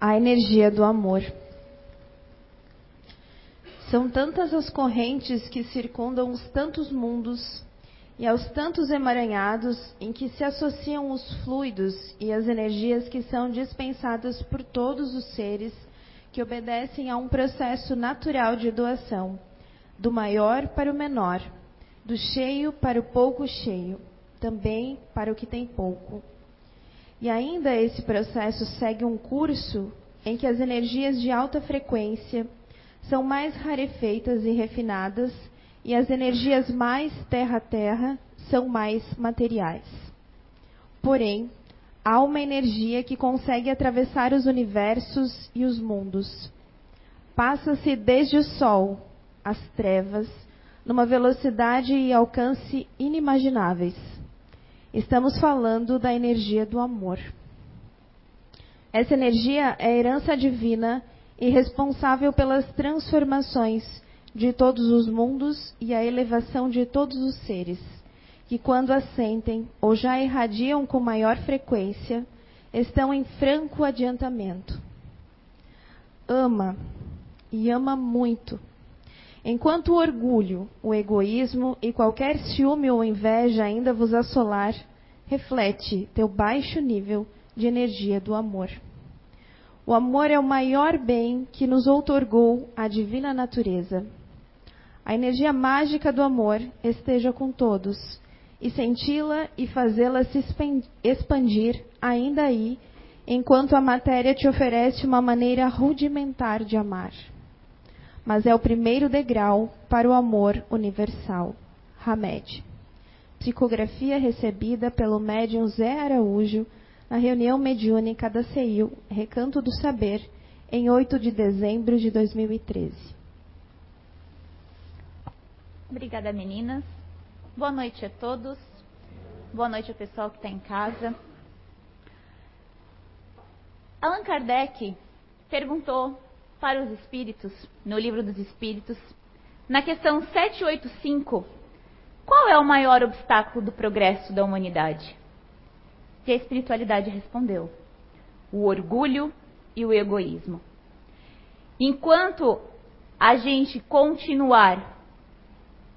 a energia do amor. São tantas as correntes que circundam os tantos mundos e aos tantos emaranhados em que se associam os fluidos e as energias que são dispensadas por todos os seres que obedecem a um processo natural de doação, do maior para o menor, do cheio para o pouco cheio, também para o que tem pouco. E ainda esse processo segue um curso em que as energias de alta frequência são mais rarefeitas e refinadas e as energias mais terra-terra são mais materiais. Porém, há uma energia que consegue atravessar os universos e os mundos. Passa-se desde o Sol, as trevas, numa velocidade e alcance inimagináveis Estamos falando da energia do amor. Essa energia é a herança divina e responsável pelas transformações de todos os mundos e a elevação de todos os seres, que quando assentem ou já irradiam com maior frequência, estão em franco adiantamento. Ama, e ama muito, Enquanto o orgulho, o egoísmo e qualquer ciúme ou inveja ainda vos assolar, reflete teu baixo nível de energia do amor. O amor é o maior bem que nos outorgou a divina natureza. A energia mágica do amor esteja com todos, e senti-la e fazê-la se expandir ainda aí, enquanto a matéria te oferece uma maneira rudimentar de amar mas é o primeiro degrau para o amor universal. Hamed. Psicografia recebida pelo médium Zé Araújo na reunião mediúnica da CEIU, Recanto do Saber, em 8 de dezembro de 2013. Obrigada, meninas. Boa noite a todos. Boa noite ao pessoal que está em casa. Allan Kardec perguntou para os espíritos, no livro dos espíritos, na questão 785, qual é o maior obstáculo do progresso da humanidade? E a espiritualidade respondeu: o orgulho e o egoísmo. Enquanto a gente continuar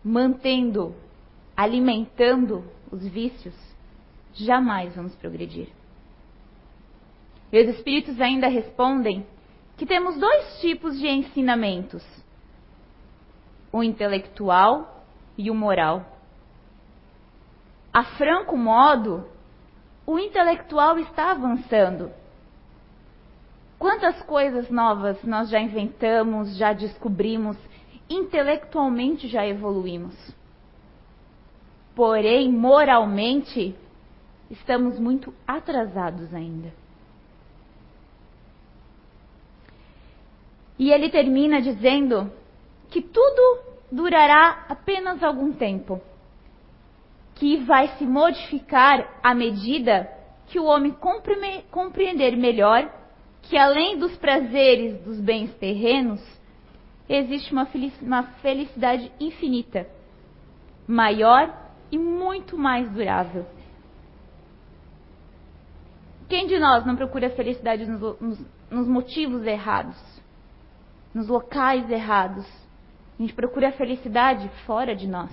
mantendo, alimentando os vícios, jamais vamos progredir. E os espíritos ainda respondem que temos dois tipos de ensinamentos: o intelectual e o moral. A franco modo, o intelectual está avançando. Quantas coisas novas nós já inventamos, já descobrimos, intelectualmente já evoluímos. Porém, moralmente, estamos muito atrasados ainda. E ele termina dizendo que tudo durará apenas algum tempo, que vai se modificar à medida que o homem compreender melhor que além dos prazeres dos bens terrenos, existe uma felicidade infinita, maior e muito mais durável. Quem de nós não procura felicidade nos, nos, nos motivos errados? Nos locais errados. A gente procura a felicidade fora de nós.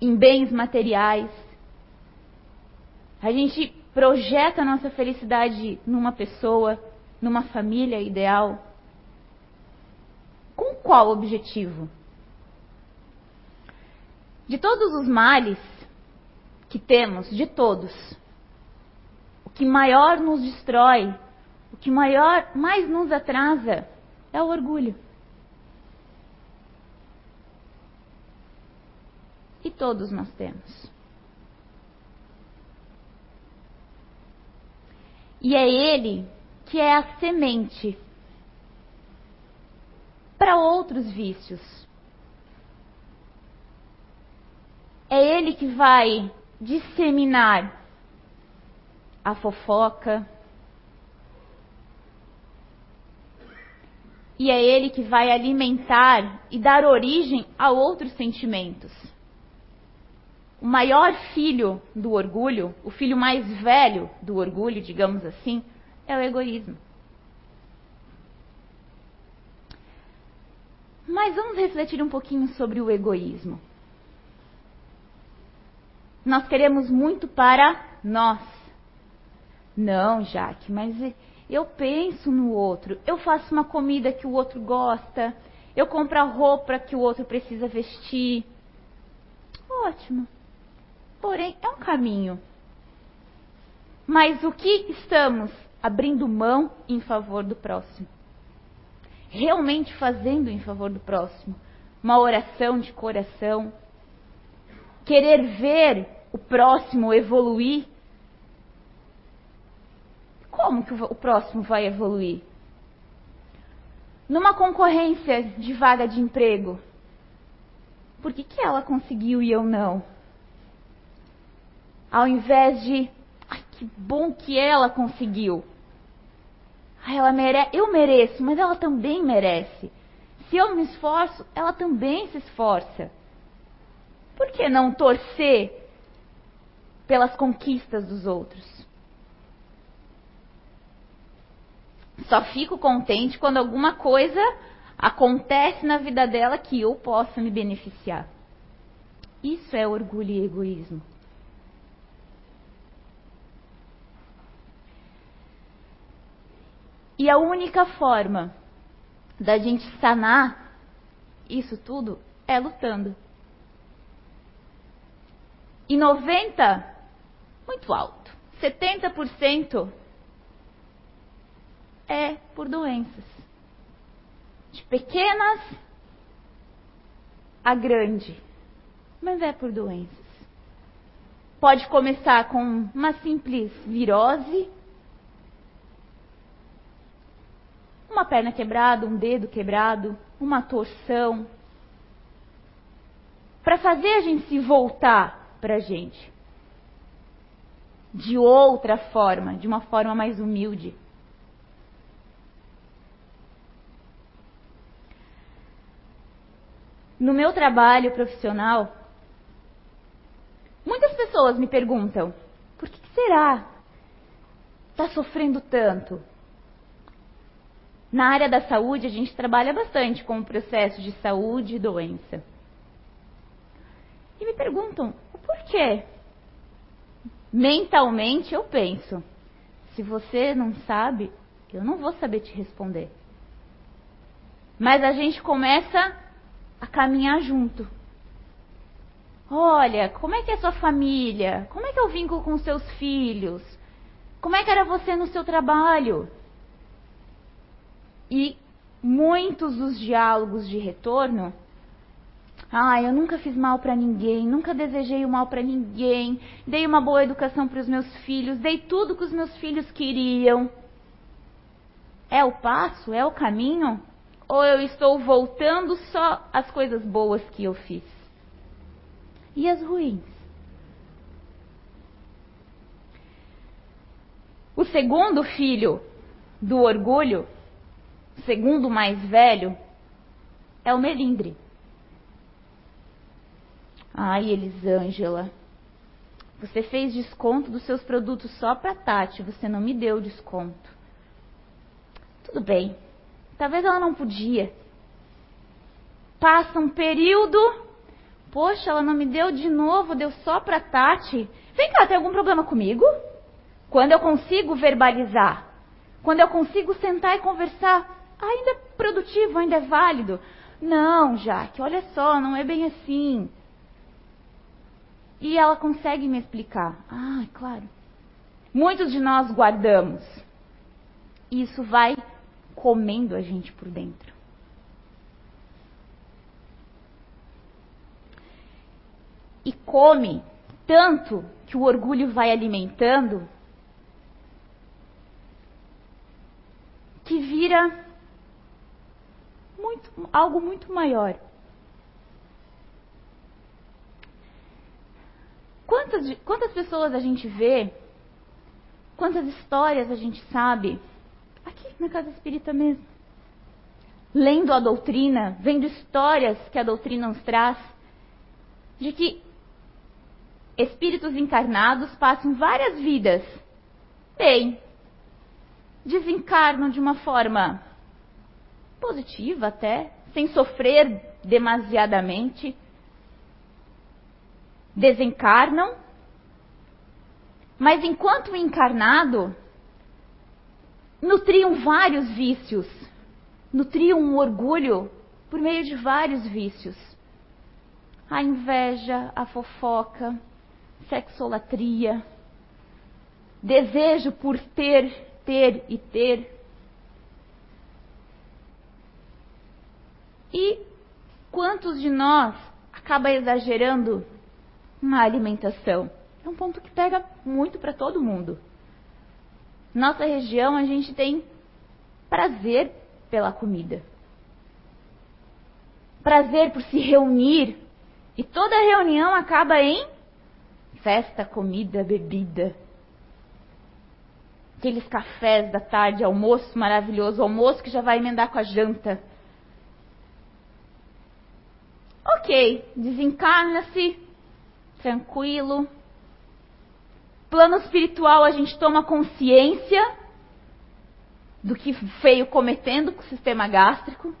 Em bens materiais. A gente projeta a nossa felicidade numa pessoa, numa família ideal. Com qual objetivo? De todos os males que temos, de todos, o que maior nos destrói o que maior, mais nos atrasa é o orgulho. E todos nós temos. E é ele que é a semente para outros vícios. É ele que vai disseminar a fofoca, e é ele que vai alimentar e dar origem a outros sentimentos. O maior filho do orgulho, o filho mais velho do orgulho, digamos assim, é o egoísmo. Mas vamos refletir um pouquinho sobre o egoísmo. Nós queremos muito para nós. Não, Jaque, mas eu penso no outro. Eu faço uma comida que o outro gosta. Eu compro a roupa que o outro precisa vestir. Ótimo. Porém, é um caminho. Mas o que estamos abrindo mão em favor do próximo? Realmente fazendo em favor do próximo? Uma oração de coração? Querer ver o próximo evoluir? Como que o próximo vai evoluir? Numa concorrência de vaga de emprego, por que, que ela conseguiu e eu não? Ao invés de, ai, que bom que ela conseguiu. Ai, ela mere... Eu mereço, mas ela também merece. Se eu me esforço, ela também se esforça. Por que não torcer pelas conquistas dos outros? Só fico contente quando alguma coisa acontece na vida dela que eu possa me beneficiar. Isso é orgulho e egoísmo. E a única forma da gente sanar isso tudo é lutando. E 90, muito alto, 70% é por doenças. De pequenas a grande, mas é por doenças. Pode começar com uma simples virose, uma perna quebrada, um dedo quebrado, uma torção, para fazer a gente se voltar para a gente de outra forma, de uma forma mais humilde. No meu trabalho profissional, muitas pessoas me perguntam: por que será? Está sofrendo tanto? Na área da saúde, a gente trabalha bastante com o processo de saúde e doença. E me perguntam: o porquê? Mentalmente eu penso: se você não sabe, eu não vou saber te responder. Mas a gente começa a caminhar junto. Olha, como é que é a sua família? Como é que é o vínculo com seus filhos? Como é que era você no seu trabalho? E muitos dos diálogos de retorno ah, eu nunca fiz mal para ninguém, nunca desejei o mal para ninguém, dei uma boa educação para os meus filhos, dei tudo que os meus filhos queriam. É o passo? É o caminho? Ou eu estou voltando só as coisas boas que eu fiz? E as ruins? O segundo filho do orgulho, o segundo mais velho, é o melindre. Ai, Elisângela, você fez desconto dos seus produtos só para Tati, você não me deu desconto. Tudo bem, Talvez ela não podia. Passa um período. Poxa, ela não me deu de novo, deu só para Tati. Vem cá, tem algum problema comigo? Quando eu consigo verbalizar, quando eu consigo sentar e conversar, ainda é produtivo, ainda é válido. Não, Jaque, olha só, não é bem assim. E ela consegue me explicar. Ah, claro. Muitos de nós guardamos. Isso vai comendo a gente por dentro. E come tanto que o orgulho vai alimentando que vira muito, algo muito maior. Quantas, quantas pessoas a gente vê, quantas histórias a gente sabe na casa espírita mesmo. Lendo a doutrina, vendo histórias que a doutrina nos traz, de que espíritos encarnados passam várias vidas bem, desencarnam de uma forma positiva até, sem sofrer demasiadamente. Desencarnam, mas enquanto encarnado, nutriam vários vícios, nutriam um orgulho por meio de vários vícios. A inveja, a fofoca, sexolatria, desejo por ter, ter e ter. E quantos de nós acaba exagerando na alimentação? É um ponto que pega muito para todo mundo. Nossa região, a gente tem prazer pela comida. Prazer por se reunir. E toda reunião acaba em festa, comida, bebida. Aqueles cafés da tarde, almoço maravilhoso, almoço que já vai emendar com a janta. Ok, desencarna-se, tranquilo, plano espiritual a gente toma consciência do que veio cometendo com o sistema gástrico,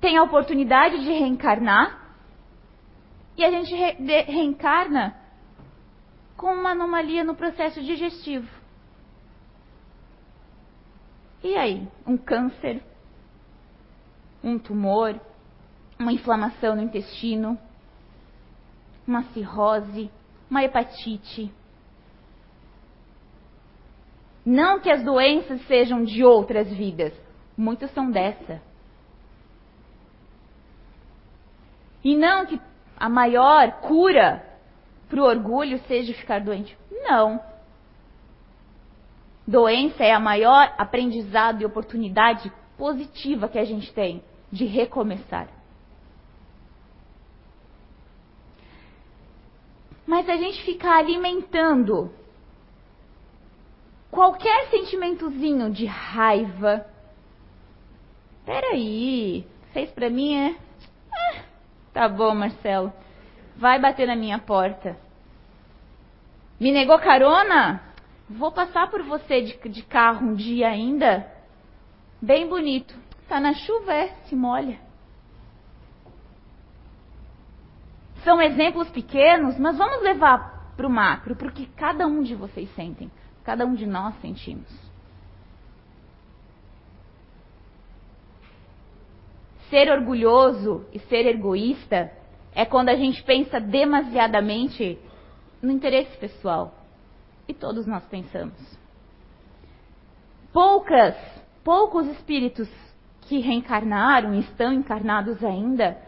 tem a oportunidade de reencarnar, e a gente re reencarna com uma anomalia no processo digestivo. E aí? Um câncer, um tumor, uma inflamação no intestino, uma cirrose, uma hepatite. Não que as doenças sejam de outras vidas, muitas são dessa. E não que a maior cura para o orgulho seja ficar doente. Não. Doença é a maior aprendizado e oportunidade positiva que a gente tem de recomeçar. Mas a gente ficar alimentando qualquer sentimentozinho de raiva. Peraí, fez pra mim é? Ah, tá bom, Marcelo. Vai bater na minha porta. Me negou carona? Vou passar por você de, de carro um dia ainda. Bem bonito. Tá na chuva, é? Se molha. São exemplos pequenos, mas vamos levar para o macro, para o que cada um de vocês sentem, cada um de nós sentimos. Ser orgulhoso e ser egoísta é quando a gente pensa demasiadamente no interesse pessoal. E todos nós pensamos. Poucas, poucos espíritos que reencarnaram e estão encarnados ainda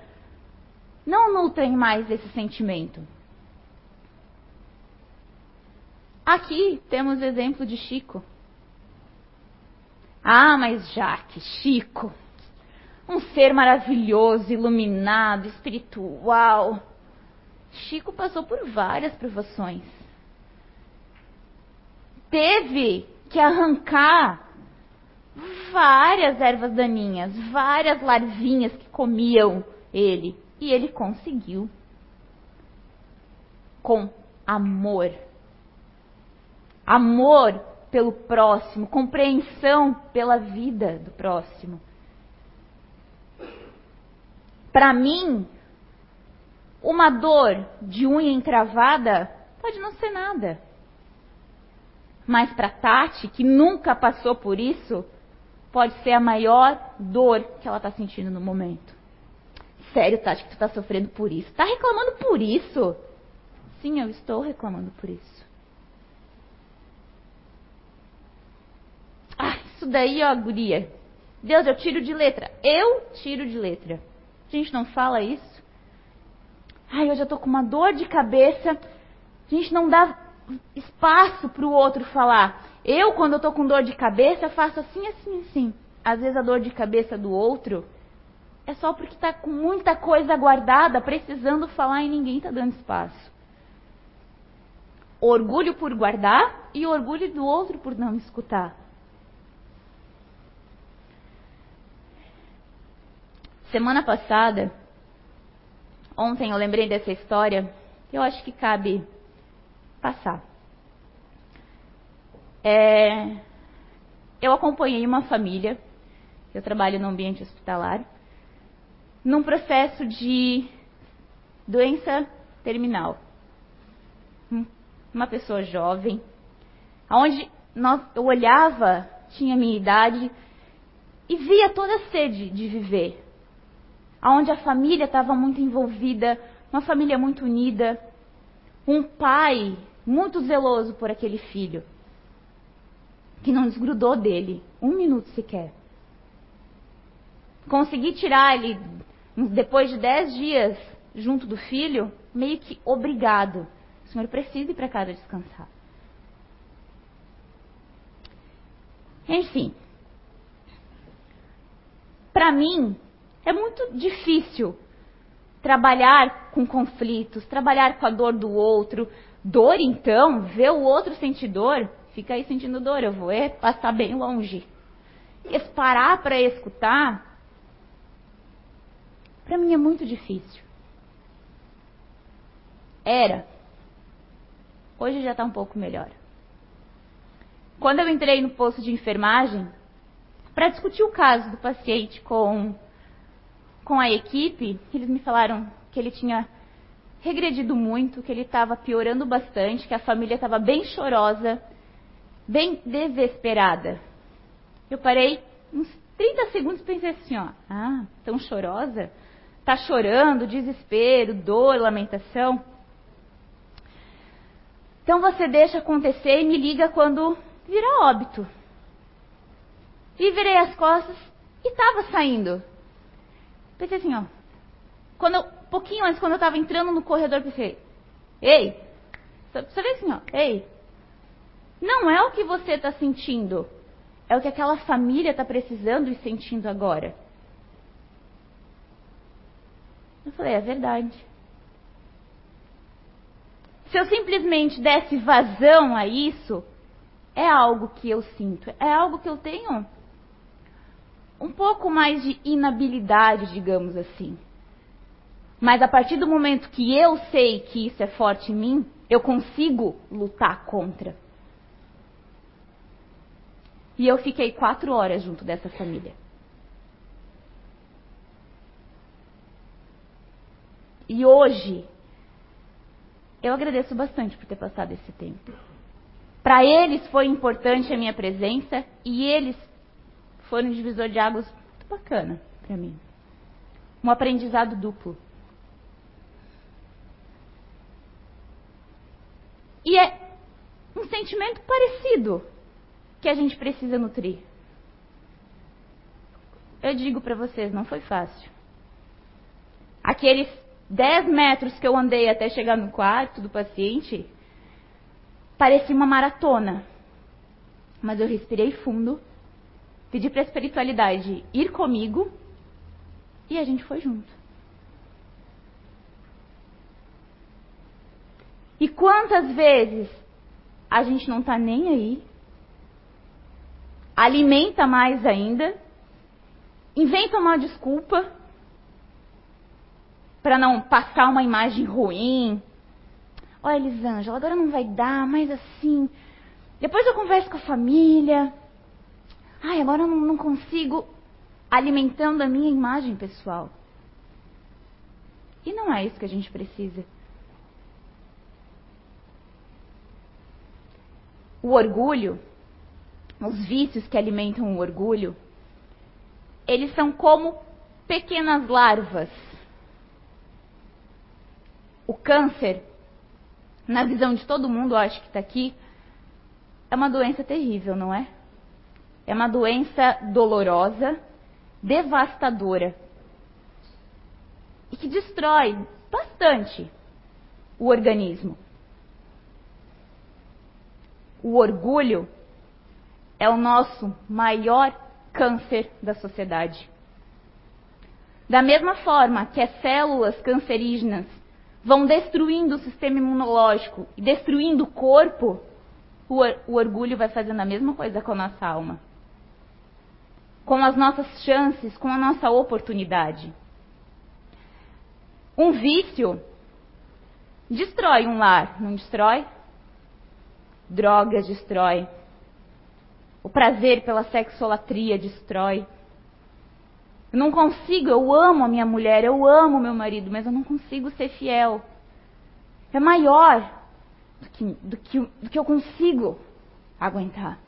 não nutrem mais esse sentimento. Aqui temos o exemplo de Chico. Ah, mas Jaque, Chico, um ser maravilhoso, iluminado, espiritual. Chico passou por várias provações. Teve que arrancar várias ervas daninhas, várias larvinhas que comiam ele. E ele conseguiu. Com amor. Amor pelo próximo, compreensão pela vida do próximo. Para mim, uma dor de unha encravada pode não ser nada. Mas para Tati, que nunca passou por isso, pode ser a maior dor que ela está sentindo no momento. Sério, Tati, que tu está sofrendo por isso? Está reclamando por isso? Sim, eu estou reclamando por isso. Ah, isso daí, ó, guria. Deus, eu tiro de letra. Eu tiro de letra. A gente não fala isso. Ai, hoje eu tô com uma dor de cabeça. A gente não dá espaço para o outro falar. Eu, quando eu tô com dor de cabeça, faço assim, assim, assim. Às vezes a dor de cabeça do outro é só porque está com muita coisa guardada, precisando falar e ninguém está dando espaço. Orgulho por guardar e orgulho do outro por não escutar. Semana passada, ontem eu lembrei dessa história, eu acho que cabe passar. É, eu acompanhei uma família, eu trabalho no ambiente hospitalar, num processo de doença terminal. Hum, uma pessoa jovem, onde eu olhava, tinha minha idade, e via toda a sede de viver. Onde a família estava muito envolvida, uma família muito unida, um pai muito zeloso por aquele filho, que não desgrudou dele um minuto sequer. Consegui tirar ele, depois de dez dias junto do filho, meio que obrigado. O senhor precisa ir para casa descansar. Enfim, para mim é muito difícil trabalhar com conflitos, trabalhar com a dor do outro. Dor, então, ver o outro sentir dor, fica aí sentindo dor, eu vou é passar bem longe. E parar para escutar, para mim é muito difícil. Era. Hoje já está um pouco melhor. Quando eu entrei no posto de enfermagem, para discutir o caso do paciente com, com a equipe, eles me falaram que ele tinha regredido muito, que ele estava piorando bastante, que a família estava bem chorosa, bem desesperada. Eu parei uns 30 segundos e pensei assim, ó, ah, tão chorosa? Tá chorando, desespero, dor, lamentação. Então você deixa acontecer e me liga quando vira óbito. E virei as costas e estava saindo. Pensei assim, ó. Quando eu, pouquinho antes, quando eu estava entrando no corredor, pensei, ei, você vê assim, ó, ei, não é o que você está sentindo, é o que aquela família está precisando e sentindo agora. Eu falei, é verdade. Se eu simplesmente desse vazão a isso, é algo que eu sinto, é algo que eu tenho um pouco mais de inabilidade, digamos assim. Mas a partir do momento que eu sei que isso é forte em mim, eu consigo lutar contra. E eu fiquei quatro horas junto dessa família. E hoje, eu agradeço bastante por ter passado esse tempo. Para eles foi importante a minha presença e eles foram um divisor de águas muito bacana para mim. Um aprendizado duplo. E é um sentimento parecido que a gente precisa nutrir. Eu digo para vocês, não foi fácil. Aqueles 10 metros que eu andei até chegar no quarto do paciente, parecia uma maratona. Mas eu respirei fundo, pedi para a espiritualidade ir comigo e a gente foi junto. E quantas vezes a gente não está nem aí, alimenta mais ainda, inventa uma desculpa para não passar uma imagem ruim. Olha, Elisângela, agora não vai dar, mas assim. Depois eu converso com a família. Ai, agora eu não, não consigo. Alimentando a minha imagem pessoal. E não é isso que a gente precisa. O orgulho, os vícios que alimentam o orgulho, eles são como pequenas larvas o câncer, na visão de todo mundo, acho que está aqui, é uma doença terrível, não é? É uma doença dolorosa, devastadora e que destrói bastante o organismo. O orgulho é o nosso maior câncer da sociedade. Da mesma forma que as células cancerígenas vão destruindo o sistema imunológico e destruindo o corpo, o, o orgulho vai fazendo a mesma coisa com a nossa alma. Com as nossas chances, com a nossa oportunidade. Um vício destrói um lar, não destrói? Drogas destrói. O prazer pela sexolatria destrói. Eu não consigo, eu amo a minha mulher, eu amo meu marido, mas eu não consigo ser fiel. É maior do que, do que, do que eu consigo aguentar.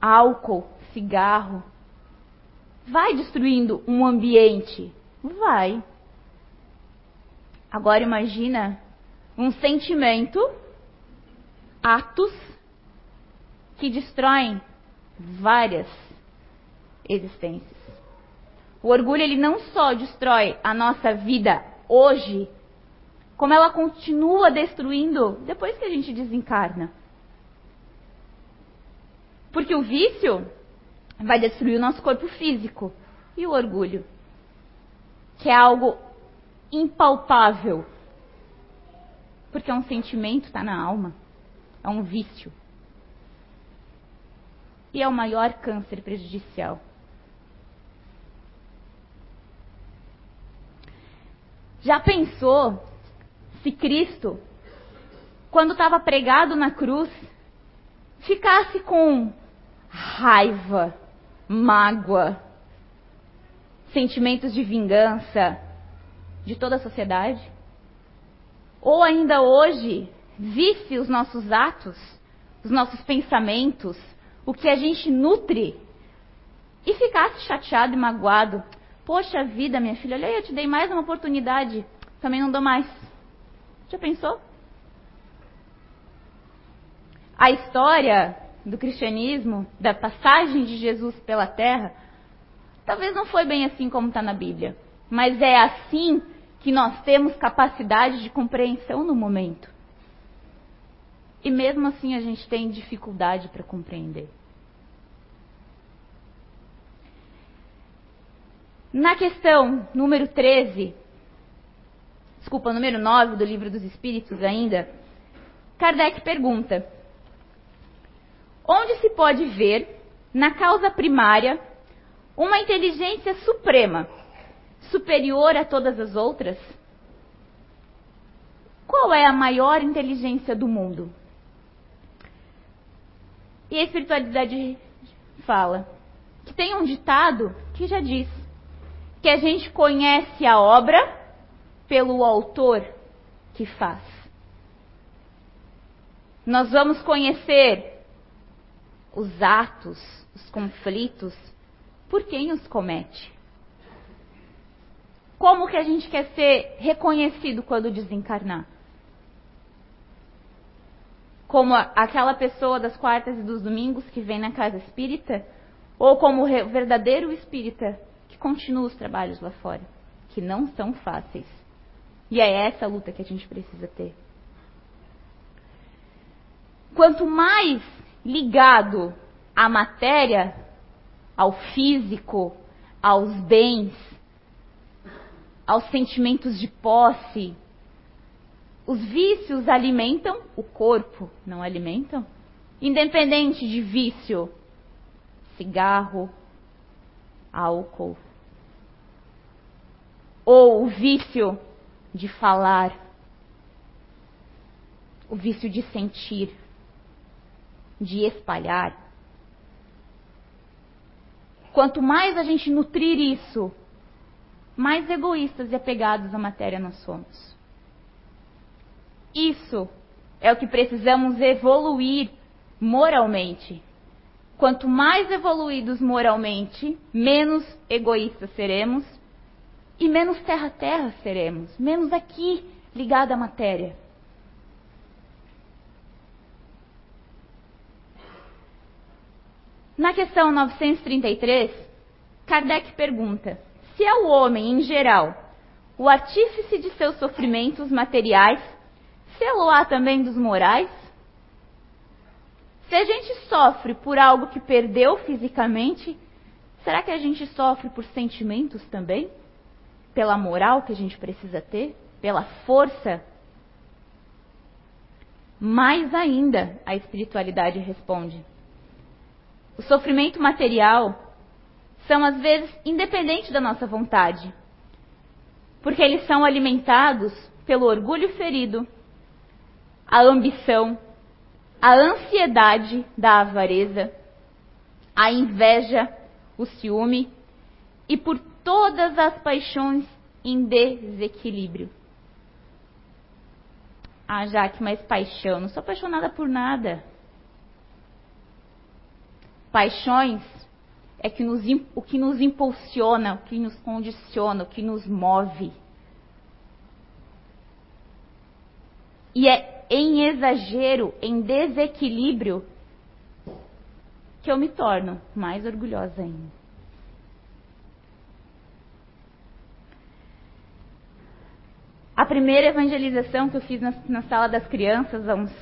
Álcool, cigarro, vai destruindo um ambiente? Vai. Agora imagina um sentimento, atos que destroem várias existências. O orgulho ele não só destrói a nossa vida hoje, como ela continua destruindo depois que a gente desencarna. Porque o vício vai destruir o nosso corpo físico e o orgulho, que é algo impalpável. Porque é um sentimento, está na alma, é um vício. E é o maior câncer prejudicial. Já pensou se Cristo, quando estava pregado na cruz, ficasse com raiva, mágoa, sentimentos de vingança de toda a sociedade? Ou ainda hoje, visse os nossos atos, os nossos pensamentos, o que a gente nutre, e ficasse chateado e magoado Poxa vida, minha filha, olha aí, eu te dei mais uma oportunidade, também não dou mais. Já pensou? A história do cristianismo, da passagem de Jesus pela terra, talvez não foi bem assim como está na Bíblia, mas é assim que nós temos capacidade de compreensão no momento. E mesmo assim a gente tem dificuldade para compreender. Na questão número 13, desculpa, número 9 do livro dos Espíritos ainda, Kardec pergunta: Onde se pode ver, na causa primária, uma inteligência suprema, superior a todas as outras? Qual é a maior inteligência do mundo? E a espiritualidade fala que tem um ditado que já diz: que a gente conhece a obra pelo autor que faz. Nós vamos conhecer os atos, os conflitos, por quem os comete. Como que a gente quer ser reconhecido quando desencarnar? Como aquela pessoa das quartas e dos domingos que vem na casa espírita? Ou como o verdadeiro espírita continua os trabalhos lá fora, que não são fáceis. E é essa luta que a gente precisa ter. Quanto mais ligado à matéria, ao físico, aos bens, aos sentimentos de posse, os vícios alimentam o corpo, não alimentam? Independente de vício, cigarro, álcool, ou o vício de falar, o vício de sentir, de espalhar. Quanto mais a gente nutrir isso, mais egoístas e apegados à matéria nós somos. Isso é o que precisamos evoluir moralmente. Quanto mais evoluídos moralmente, menos egoístas seremos e menos terra-terra seremos, menos aqui ligado à matéria. Na questão 933, Kardec pergunta: se é o homem, em geral, o artífice de seus sofrimentos materiais, sê-lo-á também dos morais? Se a gente sofre por algo que perdeu fisicamente, será que a gente sofre por sentimentos também? Pela moral que a gente precisa ter, pela força. Mais ainda, a espiritualidade responde. O sofrimento material são às vezes independentes da nossa vontade, porque eles são alimentados pelo orgulho ferido, a ambição, a ansiedade da avareza, a inveja, o ciúme e por todas as paixões em desequilíbrio. Ah, Jaque, mas paixão, não sou apaixonada por nada. Paixões é que nos, o que nos impulsiona, o que nos condiciona, o que nos move. E é em exagero, em desequilíbrio, que eu me torno mais orgulhosa ainda. A primeira evangelização que eu fiz na, na sala das crianças, há uns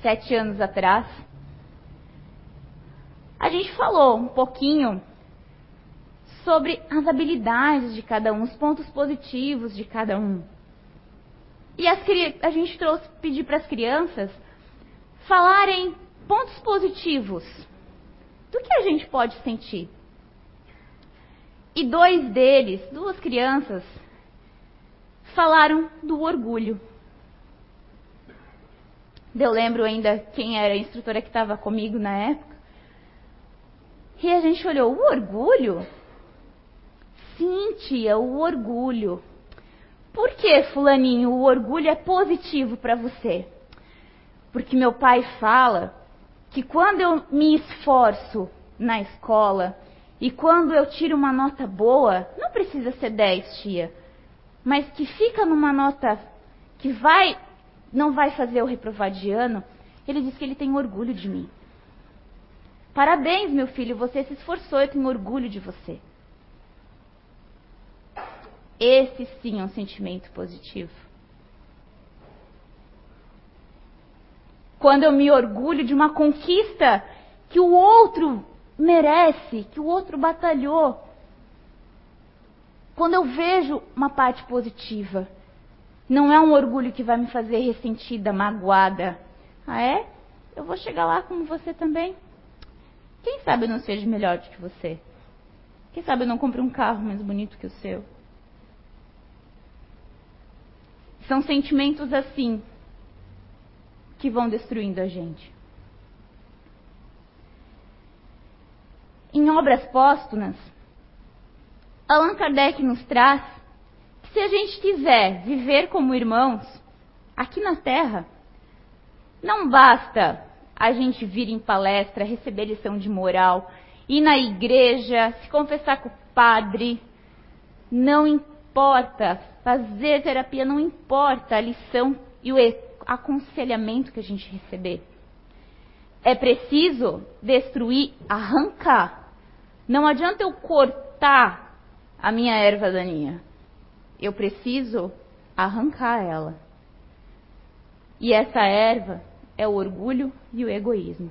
sete anos atrás, a gente falou um pouquinho sobre as habilidades de cada um, os pontos positivos de cada um. E as, a gente trouxe, pedir para as crianças falarem pontos positivos do que a gente pode sentir. E dois deles, duas crianças, falaram do orgulho. Eu lembro ainda quem era a instrutora que estava comigo na época. E a gente olhou, o orgulho? Sim, tia, o orgulho. Por que, Fulaninho, o orgulho é positivo para você? Porque meu pai fala que quando eu me esforço na escola e quando eu tiro uma nota boa, não precisa ser 10, tia, mas que fica numa nota que vai não vai fazer eu reprovar de ano, ele diz que ele tem orgulho de mim. Parabéns, meu filho, você se esforçou, eu tenho orgulho de você. Esse sim é um sentimento positivo. Quando eu me orgulho de uma conquista que o outro merece, que o outro batalhou. Quando eu vejo uma parte positiva, não é um orgulho que vai me fazer ressentida, magoada. Ah, é? Eu vou chegar lá como você também. Quem sabe eu não seja melhor do que você? Quem sabe eu não compre um carro mais bonito que o seu? São sentimentos assim que vão destruindo a gente. Em obras póstumas, Allan Kardec nos traz que se a gente quiser viver como irmãos aqui na Terra, não basta a gente vir em palestra, receber lição de moral, ir na igreja, se confessar com o padre. Não importa fazer terapia, não importa a lição e o aconselhamento que a gente receber. É preciso destruir, arrancar. Não adianta eu cortar a minha erva daninha. Eu preciso arrancar ela. E essa erva é o orgulho e o egoísmo.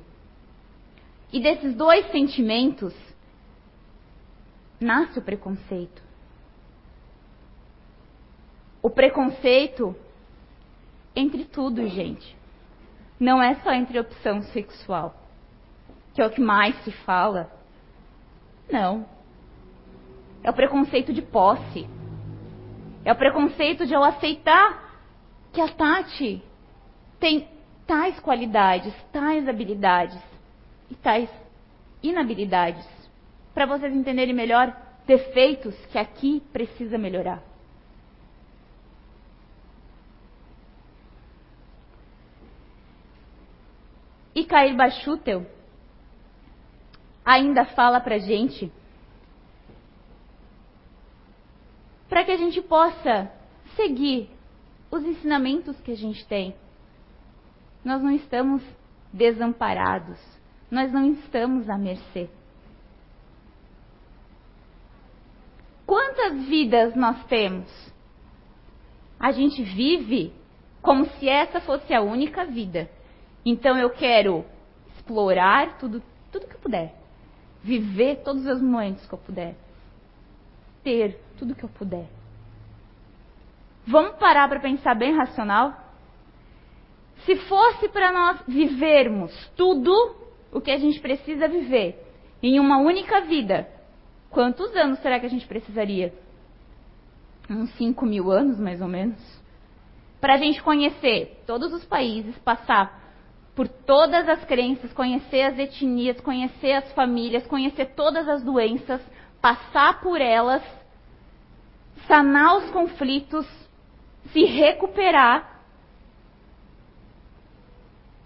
E desses dois sentimentos nasce o preconceito. O preconceito entre tudo, gente. Não é só entre opção sexual, que é o que mais se fala. Não. É o preconceito de posse. É o preconceito de eu aceitar que a Tati tem tais qualidades, tais habilidades e tais inabilidades. Para vocês entenderem melhor, defeitos que aqui precisa melhorar. E Cair Bachutel ainda fala para gente para que a gente possa seguir os ensinamentos que a gente tem nós não estamos desamparados, nós não estamos à mercê. Quantas vidas nós temos? A gente vive como se essa fosse a única vida. Então eu quero explorar tudo, tudo que eu puder, viver todos os momentos que eu puder, ter tudo que eu puder. Vamos parar para pensar bem racional? Se fosse para nós vivermos tudo o que a gente precisa viver em uma única vida, quantos anos será que a gente precisaria? Uns 5 mil anos, mais ou menos. Para a gente conhecer todos os países, passar por todas as crenças, conhecer as etnias, conhecer as famílias, conhecer todas as doenças, passar por elas, sanar os conflitos, se recuperar.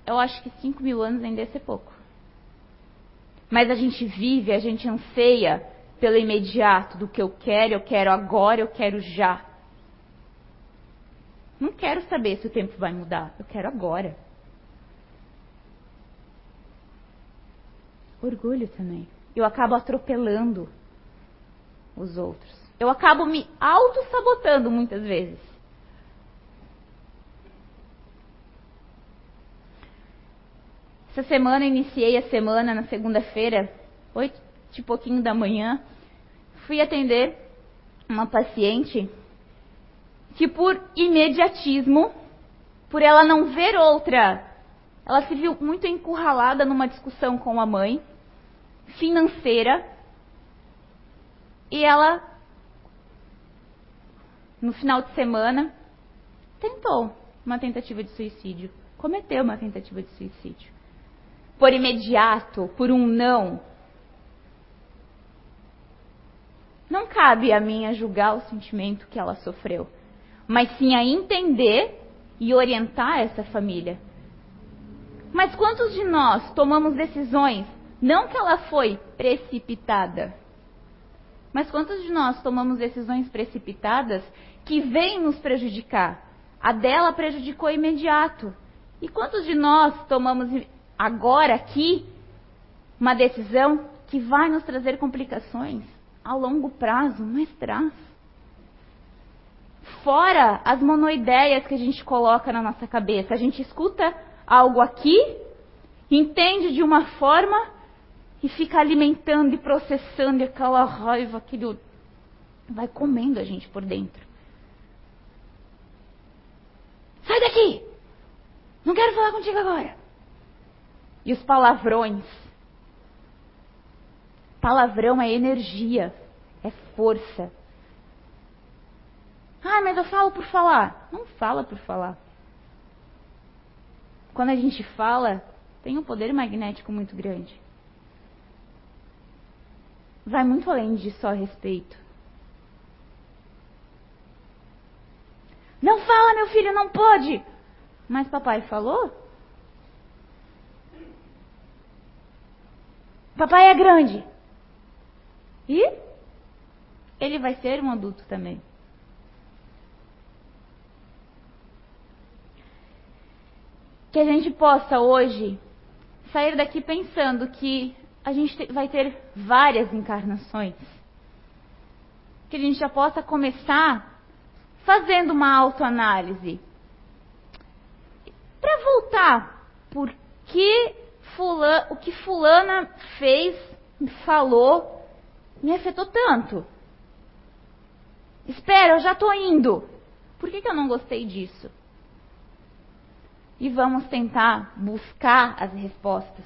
Eu acho que 5 mil anos ainda ia ser pouco. Mas a gente vive, a gente anseia pelo imediato, do que eu quero, eu quero agora, eu quero já. Não quero saber se o tempo vai mudar, eu quero agora. Orgulho também. Eu acabo atropelando os outros. Eu acabo me auto-sabotando muitas vezes. Essa semana iniciei a semana na segunda-feira, oito e pouquinho da manhã, fui atender uma paciente que por imediatismo, por ela não ver outra, ela se viu muito encurralada numa discussão com a mãe, financeira, e ela, no final de semana, tentou uma tentativa de suicídio, cometeu uma tentativa de suicídio. Por imediato, por um não. Não cabe a mim julgar o sentimento que ela sofreu mas sim a entender e orientar essa família. Mas quantos de nós tomamos decisões, não que ela foi precipitada, mas quantos de nós tomamos decisões precipitadas que vêm nos prejudicar? A dela prejudicou imediato. E quantos de nós tomamos agora aqui uma decisão que vai nos trazer complicações a longo prazo, mas traz? fora as monoideias que a gente coloca na nossa cabeça. A gente escuta algo aqui, entende de uma forma e fica alimentando e processando aquela raiva, aquele vai comendo a gente por dentro. Sai daqui! Não quero falar contigo agora. E os palavrões. Palavrão é energia, é força, ah, mas eu falo por falar. Não fala por falar. Quando a gente fala, tem um poder magnético muito grande. Vai muito além de só respeito. Não fala, meu filho, não pode. Mas papai falou? Papai é grande. E ele vai ser um adulto também. que a gente possa hoje sair daqui pensando que a gente vai ter várias encarnações. Que a gente já possa começar fazendo uma autoanálise. Para voltar, por que fulana, o que fulana fez, falou, me afetou tanto? Espera, eu já estou indo. Por que, que eu não gostei disso? e vamos tentar buscar as respostas.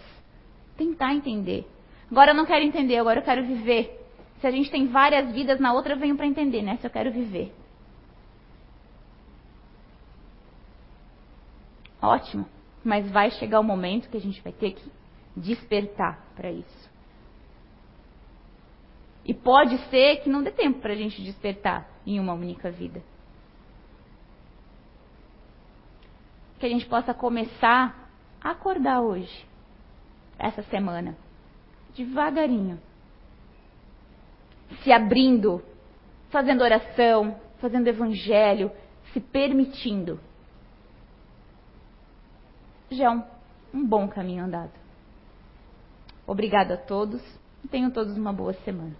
Tentar entender. Agora eu não quero entender, agora eu quero viver. Se a gente tem várias vidas, na outra eu venho para entender, né? Se eu quero viver. Ótimo. Mas vai chegar o momento que a gente vai ter que despertar para isso. E pode ser que não dê tempo para a gente despertar em uma única vida. que a gente possa começar a acordar hoje, essa semana, devagarinho, se abrindo, fazendo oração, fazendo evangelho, se permitindo. Já é um, um bom caminho andado. Obrigada a todos tenham todos uma boa semana.